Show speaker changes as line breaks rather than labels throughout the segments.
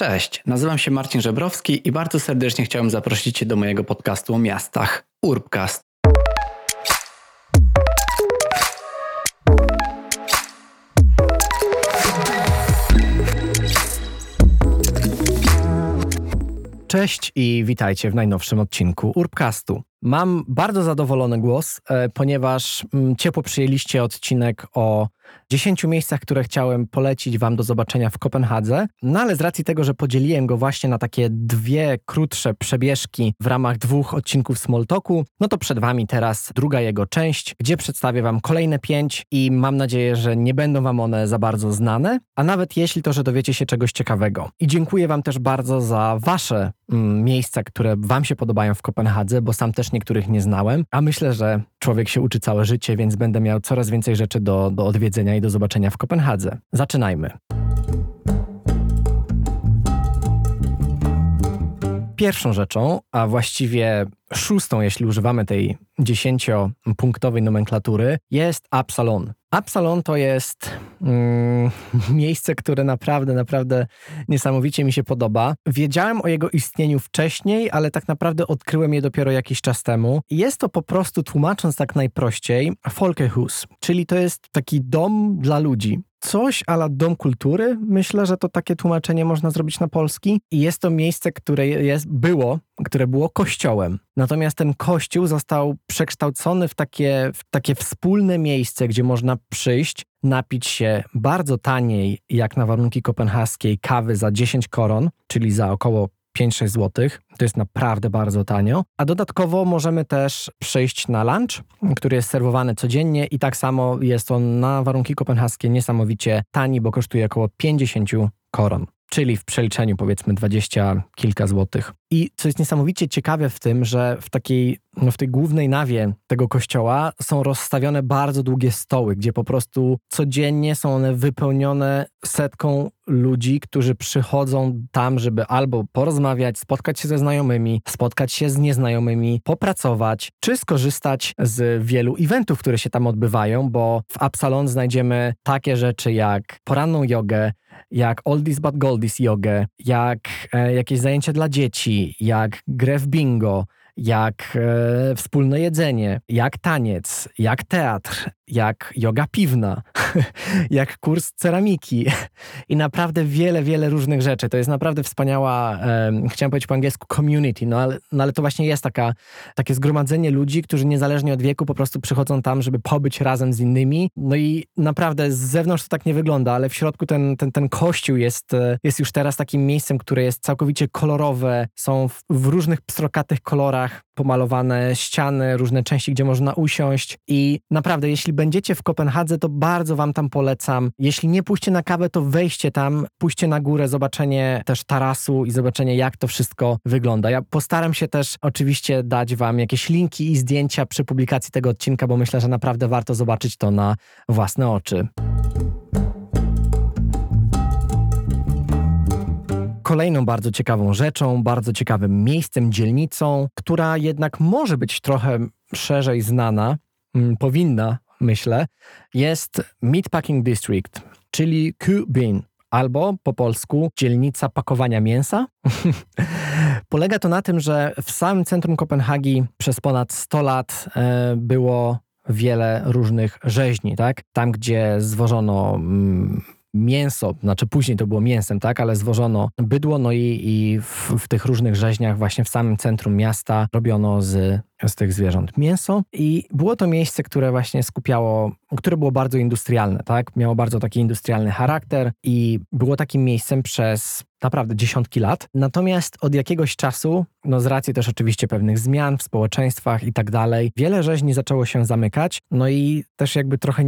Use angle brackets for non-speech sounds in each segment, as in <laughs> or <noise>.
Cześć, nazywam się Marcin Żebrowski i bardzo serdecznie chciałem zaprosić Cię do mojego podcastu o miastach Urbcast.
Cześć i witajcie w najnowszym odcinku Urbcastu. Mam bardzo zadowolony głos, e, ponieważ mm, ciepło przyjęliście odcinek o 10 miejscach, które chciałem polecić Wam do zobaczenia w Kopenhadze. No ale z racji tego, że podzieliłem go właśnie na takie dwie krótsze przebieżki w ramach dwóch odcinków Smalltalku, no to przed Wami teraz druga jego część, gdzie przedstawię Wam kolejne pięć i mam nadzieję, że nie będą Wam one za bardzo znane, a nawet jeśli to, że dowiecie się czegoś ciekawego. I dziękuję Wam też bardzo za Wasze mm, miejsca, które Wam się podobają w Kopenhadze, bo sam też niektórych nie znałem, a myślę, że człowiek się uczy całe życie, więc będę miał coraz więcej rzeczy do, do odwiedzenia i do zobaczenia w Kopenhadze. Zaczynajmy. Pierwszą rzeczą, a właściwie szóstą, jeśli używamy tej dziesięciopunktowej nomenklatury, jest Absalon. Absalon to jest mm, <laughs> miejsce, które naprawdę, naprawdę niesamowicie mi się podoba. Wiedziałem o jego istnieniu wcześniej, ale tak naprawdę odkryłem je dopiero jakiś czas temu. Jest to po prostu, tłumacząc tak najprościej, Folkehus, czyli to jest taki dom dla ludzi coś ala dom kultury. Myślę, że to takie tłumaczenie można zrobić na polski. I jest to miejsce, które jest, było, które było kościołem. Natomiast ten kościół został przekształcony w takie, w takie wspólne miejsce, gdzie można przyjść, napić się bardzo taniej, jak na warunki kopenhaskiej, kawy za 10 koron, czyli za około 5-6 zł. To jest naprawdę bardzo tanio. A dodatkowo możemy też przejść na lunch, który jest serwowany codziennie i tak samo jest on na warunki kopenhaskie niesamowicie tani, bo kosztuje około 50 koron czyli w przeliczeniu powiedzmy 20 kilka złotych. I co jest niesamowicie ciekawe w tym, że w takiej, no w tej głównej nawie tego kościoła są rozstawione bardzo długie stoły, gdzie po prostu codziennie są one wypełnione setką ludzi, którzy przychodzą tam, żeby albo porozmawiać, spotkać się ze znajomymi, spotkać się z nieznajomymi, popracować, czy skorzystać z wielu eventów, które się tam odbywają, bo w Absalon znajdziemy takie rzeczy jak poranną jogę, jak oldies but goldies jogę, jak e, jakieś zajęcia dla dzieci, jak grę w bingo, jak e, wspólne jedzenie, jak taniec, jak teatr, jak yoga piwna, <laughs> jak kurs ceramiki i naprawdę wiele, wiele różnych rzeczy. To jest naprawdę wspaniała, e, chciałem powiedzieć po angielsku community, no ale, no ale to właśnie jest taka, takie zgromadzenie ludzi, którzy niezależnie od wieku po prostu przychodzą tam, żeby pobyć razem z innymi. No i naprawdę z zewnątrz to tak nie wygląda, ale w środku ten, ten, ten kościół jest, e, jest już teraz takim miejscem, które jest całkowicie kolorowe, są w, w różnych pstrokatych kolorach pomalowane ściany, różne części, gdzie można usiąść i naprawdę, jeśli będziecie w Kopenhadze, to bardzo wam tam polecam. Jeśli nie pójście na kawę, to wejście tam, pójście na górę, zobaczenie też tarasu i zobaczenie, jak to wszystko wygląda. Ja postaram się też oczywiście dać wam jakieś linki i zdjęcia przy publikacji tego odcinka, bo myślę, że naprawdę warto zobaczyć to na własne oczy. Kolejną bardzo ciekawą rzeczą, bardzo ciekawym miejscem, dzielnicą, która jednak może być trochę szerzej znana, mm, powinna, myślę, jest Meatpacking District, czyli Kubin, albo po polsku dzielnica pakowania mięsa. <laughs> Polega to na tym, że w samym centrum Kopenhagi przez ponad 100 lat e, było wiele różnych rzeźni, tak? Tam, gdzie zwożono mm, mięso, znaczy później to było mięsem, tak, ale zwożono bydło, no i, i w, w tych różnych rzeźniach właśnie w samym centrum miasta robiono z z tych zwierząt mięso i było to miejsce, które właśnie skupiało, które było bardzo industrialne, tak? Miało bardzo taki industrialny charakter i było takim miejscem przez naprawdę dziesiątki lat. Natomiast od jakiegoś czasu, no z racji też oczywiście pewnych zmian w społeczeństwach i tak dalej, wiele rzeźni zaczęło się zamykać, no i też jakby trochę,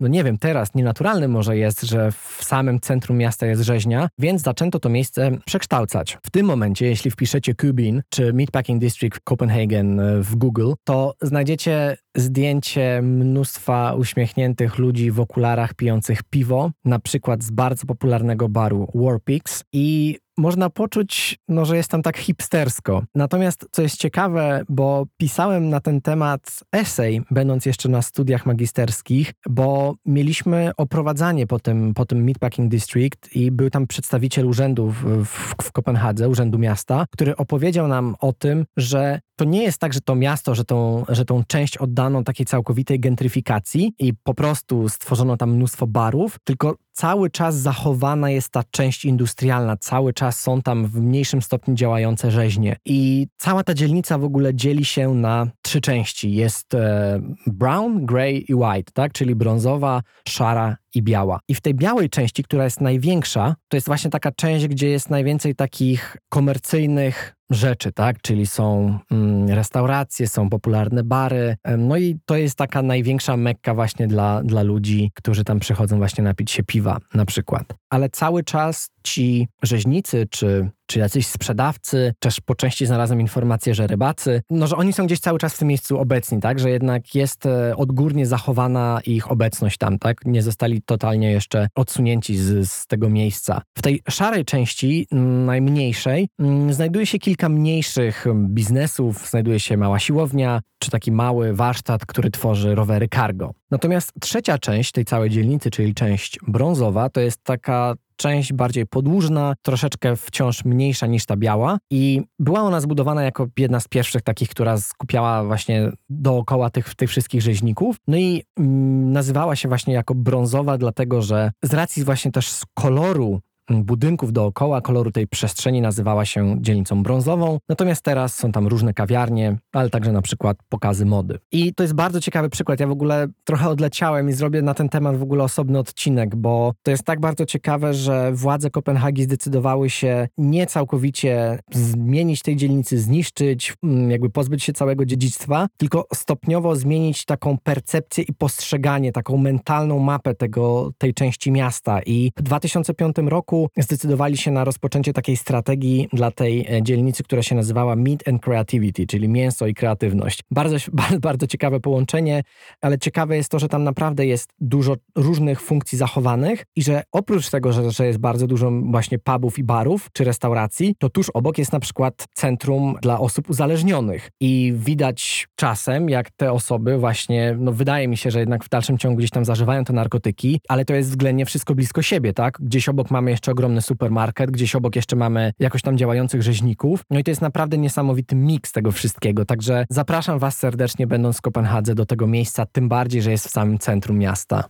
no nie wiem, teraz nienaturalny może jest, że w samym centrum miasta jest rzeźnia, więc zaczęto to miejsce przekształcać. W tym momencie, jeśli wpiszecie Kubin czy Meatpacking District Copenhagen w w Google, to znajdziecie zdjęcie mnóstwa uśmiechniętych ludzi w okularach pijących piwo, na przykład z bardzo popularnego baru Warpix i można poczuć, no, że jest tam tak hipstersko. Natomiast co jest ciekawe, bo pisałem na ten temat esej, będąc jeszcze na studiach magisterskich, bo mieliśmy oprowadzanie po tym, po tym Meatpacking District i był tam przedstawiciel urzędu w, w, w Kopenhadze, urzędu miasta, który opowiedział nam o tym, że to nie jest tak, że to miasto, że tą, że tą część oddano takiej całkowitej gentryfikacji i po prostu stworzono tam mnóstwo barów, tylko cały czas zachowana jest ta część industrialna, cały czas są tam w mniejszym stopniu działające rzeźnie. I cała ta dzielnica w ogóle dzieli się na trzy części. Jest e, brown, grey i white, tak? czyli brązowa, szara i biała. I w tej białej części, która jest największa, to jest właśnie taka część, gdzie jest najwięcej takich komercyjnych rzeczy, tak? Czyli są mm, restauracje, są popularne bary. No i to jest taka największa mekka właśnie dla, dla ludzi, którzy tam przychodzą właśnie napić się piwa na przykład. Ale cały czas ci rzeźnicy czy, czy jacyś sprzedawcy, też po części znalazłem informację, że rybacy, no że oni są gdzieś cały czas w tym miejscu obecni, tak? Że jednak jest e, odgórnie zachowana ich obecność tam, tak? Nie zostali totalnie jeszcze odsunięci z, z tego miejsca. W tej szarej części, najmniejszej, znajduje się kilka mniejszych biznesów, znajduje się mała siłownia, czy taki mały warsztat, który tworzy rowery cargo. Natomiast trzecia część tej całej dzielnicy, czyli część brązowa, to jest taka część bardziej podłużna, troszeczkę wciąż mniejsza niż ta biała i była ona zbudowana jako jedna z pierwszych takich, która skupiała właśnie dookoła tych, tych wszystkich rzeźników. No i mm, nazywała się właśnie jako brązowa, dlatego że z racji właśnie też koloru budynków dookoła, koloru tej przestrzeni nazywała się dzielnicą brązową. Natomiast teraz są tam różne kawiarnie, ale także na przykład pokazy mody. I to jest bardzo ciekawy przykład. Ja w ogóle trochę odleciałem i zrobię na ten temat w ogóle osobny odcinek, bo to jest tak bardzo ciekawe, że władze Kopenhagi zdecydowały się nie całkowicie zmienić tej dzielnicy, zniszczyć, mm, jakby pozbyć się całego dziedzictwa, tylko stopniowo zmienić taką percepcję i postrzeganie, taką mentalną mapę tego, tej części miasta. I w 2005 roku zdecydowali się na rozpoczęcie takiej strategii dla tej e, dzielnicy, która się nazywała Meat and Creativity, czyli mięso i kreatywność. <laughs> Bardzo, bardzo, ciekawe połączenie, ale ciekawe jest to, że tam naprawdę jest dużo różnych funkcji zachowanych i że oprócz tego, że, że jest bardzo dużo właśnie pubów i barów czy restauracji, to tuż obok jest na przykład centrum dla osób uzależnionych i widać czasem, jak te osoby właśnie, no wydaje mi się, że jednak w dalszym ciągu gdzieś tam zażywają te narkotyki, ale to jest względnie wszystko blisko siebie, tak? Gdzieś obok mamy jeszcze ogromny supermarket, gdzieś obok jeszcze mamy jakoś tam działających rzeźników. No i to jest naprawdę niesamowity miks tego wszystkiego. Także zapraszam Was serdecznie, będąc w Kopenhadze, do tego miejsca, tym bardziej, że jest w samym centrum miasta.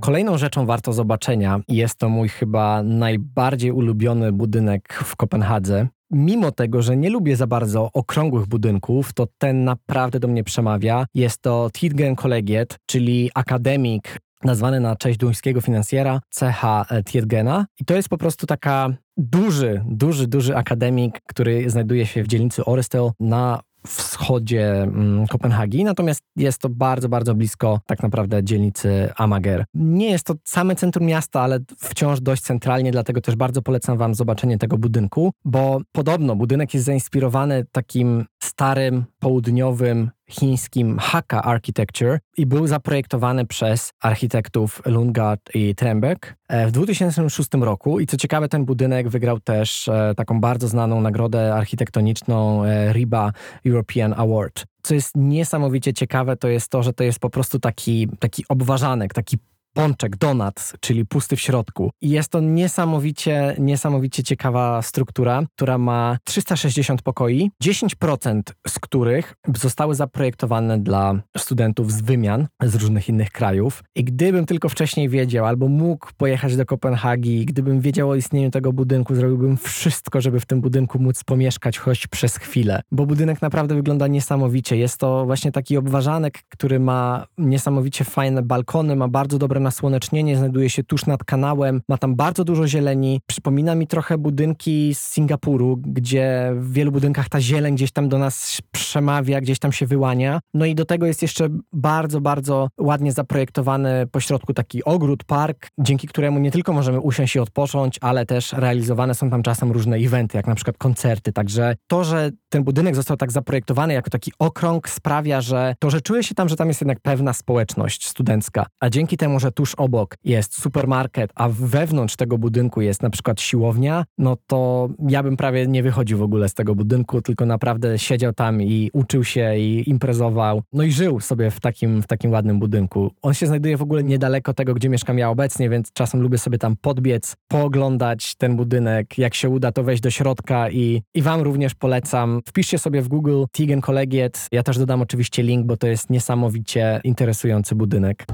Kolejną rzeczą warto zobaczenia jest to mój chyba najbardziej ulubiony budynek w Kopenhadze. Mimo tego, że nie lubię za bardzo okrągłych budynków, to ten naprawdę do mnie przemawia. Jest to Tidgen Collegiate, czyli akademik nazwany na cześć duńskiego finansjera CH Tietgena. I to jest po prostu taka duży, duży, duży akademik, który znajduje się w dzielnicy Orestel na wschodzie mm, Kopenhagi, natomiast jest to bardzo, bardzo blisko tak naprawdę dzielnicy Amager. Nie jest to same centrum miasta, ale wciąż dość centralnie, dlatego też bardzo polecam Wam zobaczenie tego budynku, bo podobno budynek jest zainspirowany takim starym, południowym chińskim Hakka Architecture i był zaprojektowany przez architektów Lundgaard i Trembek e, w 2006 roku. I co ciekawe, ten budynek wygrał też e, taką bardzo znaną nagrodę architektoniczną e, RIBA European Award. Co jest niesamowicie ciekawe, to jest to, że to jest po prostu taki, taki obważanek, taki pączek, donat, czyli pusty w środku. I jest to niesamowicie, niesamowicie ciekawa struktura, która ma 360 pokoi, 10% z których zostały zaprojektowane dla studentów z wymian z różnych innych krajów. I gdybym tylko wcześniej wiedział, albo mógł pojechać do Kopenhagi, gdybym wiedział o istnieniu tego budynku, zrobiłbym wszystko, żeby w tym budynku móc pomieszkać choć przez chwilę. Bo budynek naprawdę wygląda niesamowicie. Jest to właśnie taki obważanek, który ma niesamowicie fajne balkony, ma bardzo dobre nasłonecznienie, znajduje się tuż nad kanałem, ma tam bardzo dużo zieleni. Przypomina mi trochę budynki z Singapuru, gdzie w wielu budynkach ta zieleń gdzieś tam do nas przemawia, gdzieś tam się wyłania. No i do tego jest jeszcze bardzo, bardzo ładnie zaprojektowany pośrodku taki ogród, park, dzięki któremu nie tylko możemy usiąść i odpocząć, ale też realizowane są tam czasem różne eventy, jak na przykład koncerty. Także to, że ten budynek został tak zaprojektowany jako taki okrąg sprawia, że to, że czuje się tam, że tam jest jednak pewna społeczność studencka. A dzięki temu, że tuż obok jest supermarket, a wewnątrz tego budynku jest na przykład siłownia, no to ja bym prawie nie wychodził w ogóle z tego budynku, tylko naprawdę siedział tam i uczył się i imprezował, no i żył sobie w takim, w takim ładnym budynku. On się znajduje w ogóle niedaleko tego, gdzie mieszkam ja obecnie, więc czasem lubię sobie tam podbiec, pooglądać ten budynek. Jak się uda, to wejść do środka i, i wam również polecam. Wpiszcie sobie w Google Tegan Collegiate. Ja też dodam oczywiście link, bo to jest niesamowicie interesujący budynek.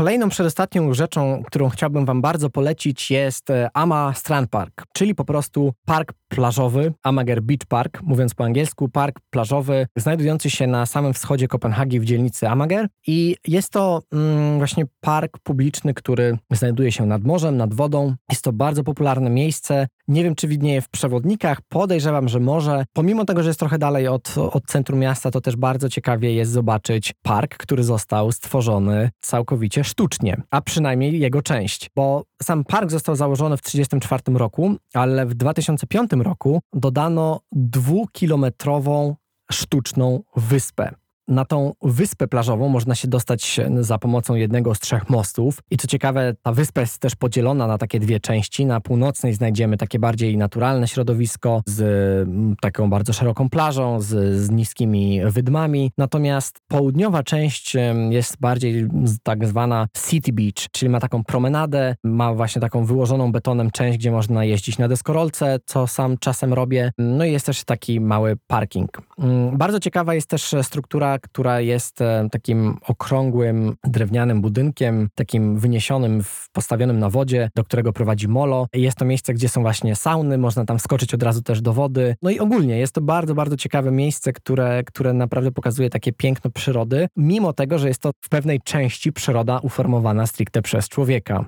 Kolejną przedostatnią rzeczą, którą chciałbym Wam bardzo polecić jest e, Ama Strand Park, czyli po prostu park plażowy, Amager Beach Park, mówiąc po angielsku, park plażowy znajdujący się na samym wschodzie Kopenhagi w dzielnicy Amager i jest to mm, właśnie park publiczny, który znajduje się nad morzem, nad wodą. Jest to bardzo popularne miejsce. Nie wiem, czy widnieje w przewodnikach, podejrzewam, że może. Pomimo tego, że jest trochę dalej od, od centrum miasta, to też bardzo ciekawie jest zobaczyć park, który został stworzony całkowicie sztucznie, a przynajmniej jego część, bo sam park został założony w 1934 roku, ale w 2005 roku dodano dwukilometrową sztuczną wyspę. Na tą wyspę plażową można się dostać za pomocą jednego z trzech mostów. I co ciekawe, ta wyspa jest też podzielona na takie dwie części. Na północnej znajdziemy takie bardziej naturalne środowisko z taką bardzo szeroką plażą, z, z niskimi wydmami. Natomiast południowa część jest bardziej tak zwana City Beach, czyli ma taką promenadę, ma właśnie taką wyłożoną betonem część, gdzie można jeździć na deskorolce, co sam czasem robię. No i jest też taki mały parking. Mm, bardzo ciekawa jest też struktura która jest e, takim okrągłym, drewnianym budynkiem, takim wyniesionym, postawionym na wodzie, do którego prowadzi molo. Jest to miejsce, gdzie są właśnie sauny, można tam skoczyć od razu też do wody. No i ogólnie jest to bardzo, bardzo ciekawe miejsce, które, które naprawdę pokazuje takie piękno przyrody, mimo tego, że jest to w pewnej części przyroda uformowana stricte przez człowieka.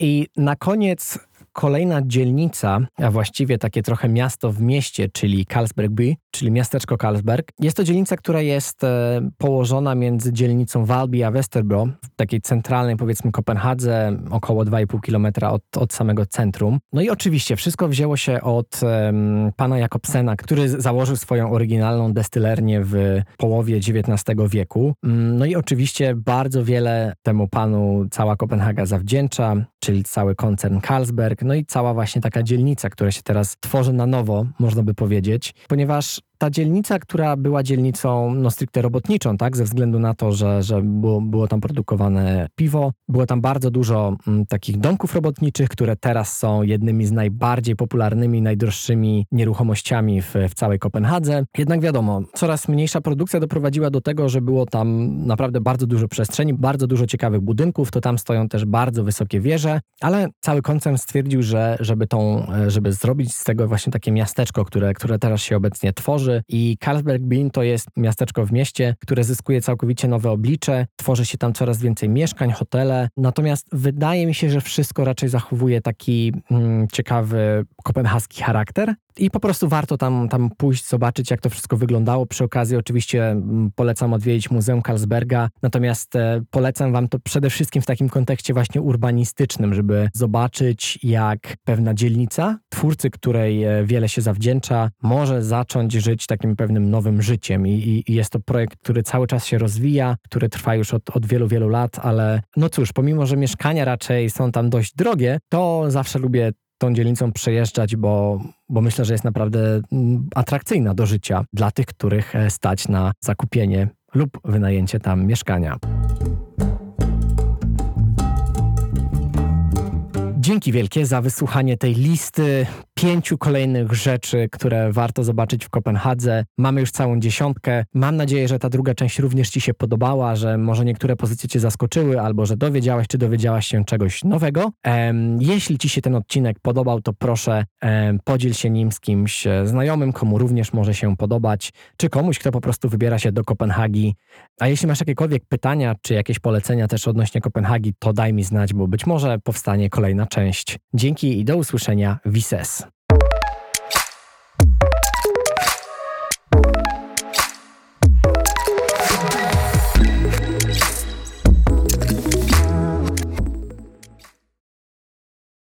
I na koniec kolejna dzielnica, a właściwie takie trochę miasto w mieście, czyli Carlsbergby, czyli miasteczko Carlsberg. Jest to dzielnica, która jest e, położona między dzielnicą Walby a Westerbro, w takiej centralnej powiedzmy Kopenhadze, około 2,5 km od, od samego centrum. No i oczywiście wszystko wzięło się od um, pana Jakobsena, który założył swoją oryginalną destylernię w połowie XIX wieku. Mm, no i oczywiście bardzo wiele temu panu cała Kopenhaga zawdzięcza, czyli cały koncern Carlsberg, no i cała właśnie taka dzielnica, która się teraz tworzy na nowo, można by powiedzieć, ponieważ ta dzielnica, która była dzielnicą no stricte robotniczą, tak, ze względu na to, że, że było, było tam produkowane piwo, było tam bardzo dużo m, mm, takich domków robotniczych, które teraz są jednymi z najbardziej popularnymi, najdroższymi nieruchomościami w, w całej Kopenhadze. Jednak wiadomo, coraz mniejsza produkcja doprowadziła do tego, że było tam naprawdę bardzo dużo przestrzeni, bardzo dużo ciekawych budynków, to tam stoją też bardzo wysokie wieże, ale cały koncern stwierdził, że żeby, tą, żeby zrobić z tego właśnie takie miasteczko, które, które teraz się obecnie tworzy, i Carlsberg Bean to jest miasteczko w mieście, które zyskuje całkowicie nowe oblicze, tworzy się tam coraz więcej mieszkań, hotele, natomiast wydaje mi się, że wszystko raczej zachowuje taki mm, ciekawy kopenhaski charakter, i po prostu warto tam, tam pójść, zobaczyć, jak to wszystko wyglądało. Przy okazji, oczywiście mm, polecam odwiedzić Muzeum Carlsberga, natomiast e, polecam Wam to przede wszystkim w takim kontekście właśnie urbanistycznym, żeby zobaczyć, jak pewna dzielnica, twórcy której e, wiele się zawdzięcza, może zacząć żyć takim pewnym nowym życiem. I, i, i jest to projekt, który cały czas się rozwija, który trwa już od, od wielu, wielu lat, ale no cóż, pomimo, że mieszkania raczej są tam dość drogie, to zawsze lubię tą dzielnicą przejeżdżać, bo, bo myślę, że jest naprawdę mm, atrakcyjna do życia dla tych, których e, stać na zakupienie lub wynajęcie tam mieszkania. Dzięki wielkie za wysłuchanie tej listy pięciu kolejnych rzeczy, które warto zobaczyć w Kopenhadze. Mamy już całą dziesiątkę. Mam nadzieję, że ta druga część również Ci się podobała, że może niektóre pozycje Cię zaskoczyły, albo że dowiedziałaś czy dowiedziałaś się czegoś nowego. jeśli Ci się ten odcinek podobał, to proszę podziel się nim z kimś e, znajomym, komu również może się podobać, czy komuś, kto po prostu wybiera się do Kopenhagi. A jeśli masz jakiekolwiek pytania, czy jakieś polecenia też odnośnie Kopenhagi, to daj mi znać, bo być może powstanie kolejna część. Dzięki i do usłyszenia. Wises.